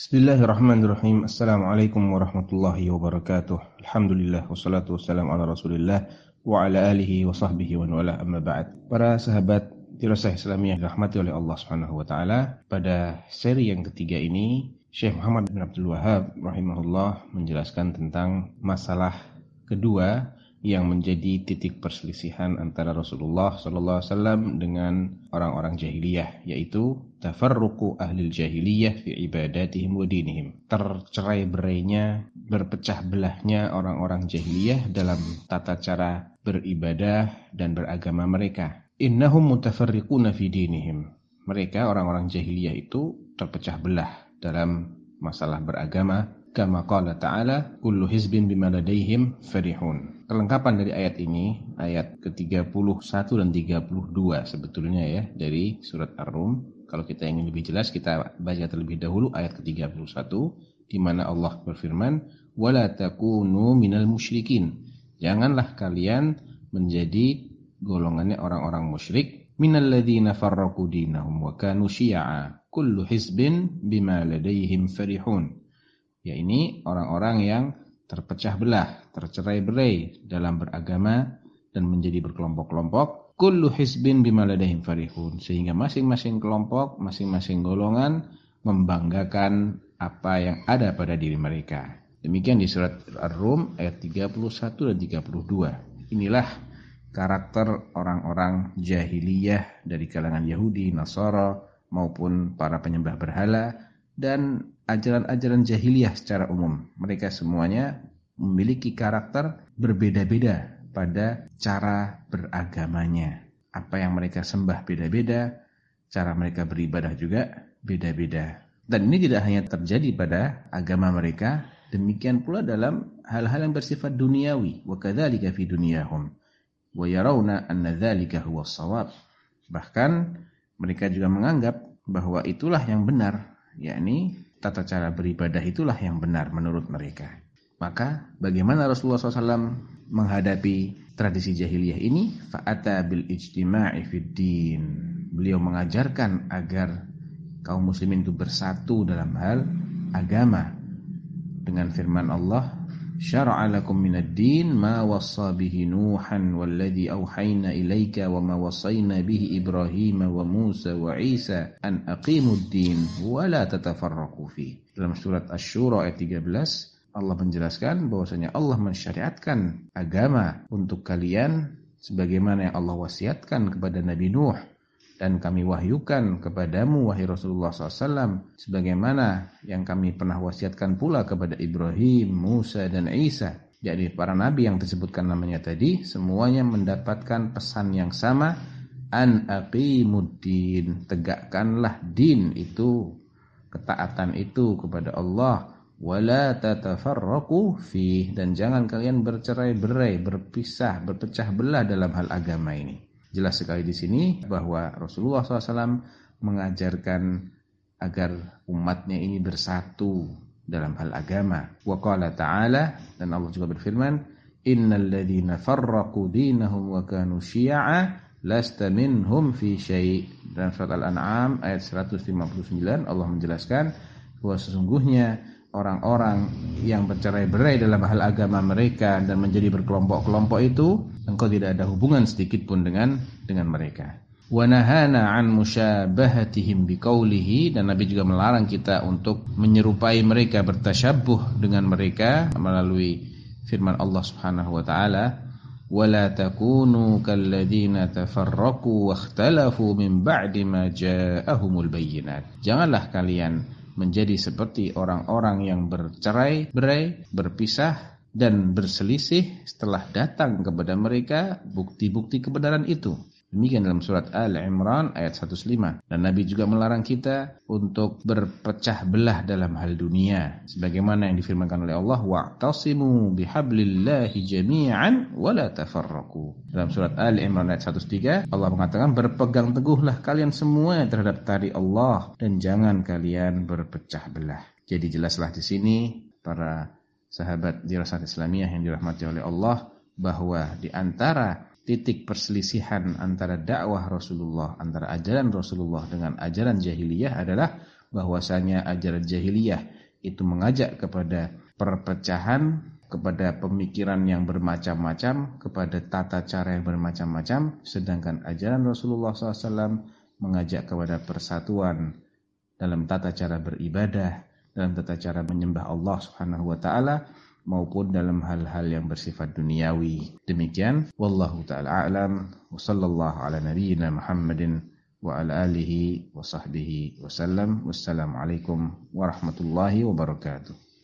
Bismillahirrahmanirrahim. Assalamualaikum warahmatullahi wabarakatuh. Alhamdulillah wassalatu wassalamu ala Rasulillah wa ala alihi wa sahbihi wa wala amma ba'd. Para sahabat dirasah Islamiyah dirahmati oleh Allah Subhanahu wa taala, pada seri yang ketiga ini Syekh Muhammad bin Abdul Wahab rahimahullah menjelaskan tentang masalah kedua yang menjadi titik perselisihan antara Rasulullah sallallahu alaihi wasallam dengan orang-orang jahiliyah yaitu tafarruqu ahli jahiliyah fi ibadatihim wa dinihim. Tercerai-berainya berpecah belahnya orang-orang jahiliyah dalam tata cara beribadah dan beragama mereka. Innahum mutafarriquna fi dinihim. Mereka orang-orang jahiliyah itu terpecah belah dalam masalah beragama. Kama qala ta'ala kullu hizbin bima farihun. Kelengkapan dari ayat ini ayat ke-31 dan 32 sebetulnya ya dari surat Ar-Rum. Kalau kita ingin lebih jelas kita baca terlebih dahulu ayat ke-31 di mana Allah berfirman wala takunu minal musyrikin. Janganlah kalian menjadi golongannya orang-orang musyrik minal ladzina farraqu dinahum wa kanu kullu hizbin bima ladaihim ya ini orang-orang yang terpecah belah, tercerai-berai dalam beragama dan menjadi berkelompok-kelompok. Kullu hisbin bima ladahim farihun. Sehingga masing-masing kelompok, masing-masing golongan membanggakan apa yang ada pada diri mereka. Demikian di surat Ar-Rum ayat 31 dan 32. Inilah karakter orang-orang jahiliyah dari kalangan Yahudi, Nasara maupun para penyembah berhala dan ajaran-ajaran jahiliyah secara umum. Mereka semuanya memiliki karakter berbeda-beda pada cara beragamanya. Apa yang mereka sembah beda-beda, cara mereka beribadah juga beda-beda. Dan ini tidak hanya terjadi pada agama mereka, demikian pula dalam hal-hal yang bersifat duniawi. Wa kadzalika fi dunyahum. Anna dzalika huwa shawab. Bahkan mereka juga menganggap bahwa itulah yang benar, yakni tata cara beribadah itulah yang benar menurut mereka. Maka bagaimana Rasulullah SAW menghadapi tradisi jahiliyah ini? Fa'ata bil ijtima'i fid din. Beliau mengajarkan agar kaum muslimin itu bersatu dalam hal agama. Dengan firman Allah, syara'a lakum minad din ma wassa bihi Nuhan walladhi awhayna ilaika wa ma wassayna bihi Ibrahim wa Musa wa Isa an aqimud din wa la tatafarraqu fi. Dalam surat Asy-Syura ayat 13 Allah menjelaskan bahwasanya Allah mensyariatkan agama untuk kalian sebagaimana yang Allah wasiatkan kepada Nabi Nuh dan kami wahyukan kepadamu wahai Rasulullah SAW sebagaimana yang kami pernah wasiatkan pula kepada Ibrahim, Musa dan Isa. Jadi para nabi yang disebutkan namanya tadi semuanya mendapatkan pesan yang sama an aqimuddin tegakkanlah din itu ketaatan itu kepada Allah wala tatafarraqu fi dan jangan kalian bercerai-berai berpisah berpecah belah dalam hal agama ini Jelas sekali di sini bahwa Rasulullah SAW mengajarkan agar umatnya ini bersatu dalam hal agama. Wa qala ta'ala dan Allah juga berfirman, "Innal ladzina farraqu dinahum wa kanu syi'a lasta minhum fi syai'." Dalam surat Al-An'am ayat 159 Allah menjelaskan bahwa sesungguhnya orang-orang yang bercerai-berai dalam hal agama mereka dan menjadi berkelompok-kelompok itu engkau tidak ada hubungan sedikit pun dengan dengan mereka. Wa nahana an musyabahatihim biqaulihi dan Nabi juga melarang kita untuk menyerupai mereka bertasyabuh dengan mereka melalui firman Allah Subhanahu wa taala ولا تكونوا كالذين تفرقوا واختلفوا من بعد ما جاءهم البينات janganlah kalian menjadi seperti orang-orang yang bercerai-berai, berpisah dan berselisih setelah datang kepada mereka bukti-bukti kebenaran itu. Demikian dalam surat Al-Imran ayat 105. Dan Nabi juga melarang kita untuk berpecah belah dalam hal dunia. Sebagaimana yang difirmankan oleh Allah, وَاعْتَصِمُوا بِحَبْلِ jami'an wa la tafarraqu. Dalam surat Al-Imran ayat 103, Allah mengatakan, berpegang teguhlah kalian semua terhadap tari Allah dan jangan kalian berpecah belah. Jadi jelaslah di sini para sahabat dirasat Islamiyah yang dirahmati oleh Allah bahwa di antara titik perselisihan antara dakwah Rasulullah, antara ajaran Rasulullah dengan ajaran jahiliyah adalah bahwasanya ajaran jahiliyah itu mengajak kepada perpecahan, kepada pemikiran yang bermacam-macam, kepada tata cara yang bermacam-macam, sedangkan ajaran Rasulullah SAW mengajak kepada persatuan dalam tata cara beribadah, dalam tata cara menyembah Allah Subhanahu wa taala maupun dalam hal-hal yang bersifat duniawi. Demikian wallahu taala a'lam ala nabiyyina Muhammadin wa ala alihi wa sahbihi wasallam. Wassalamualaikum warahmatullahi wabarakatuh.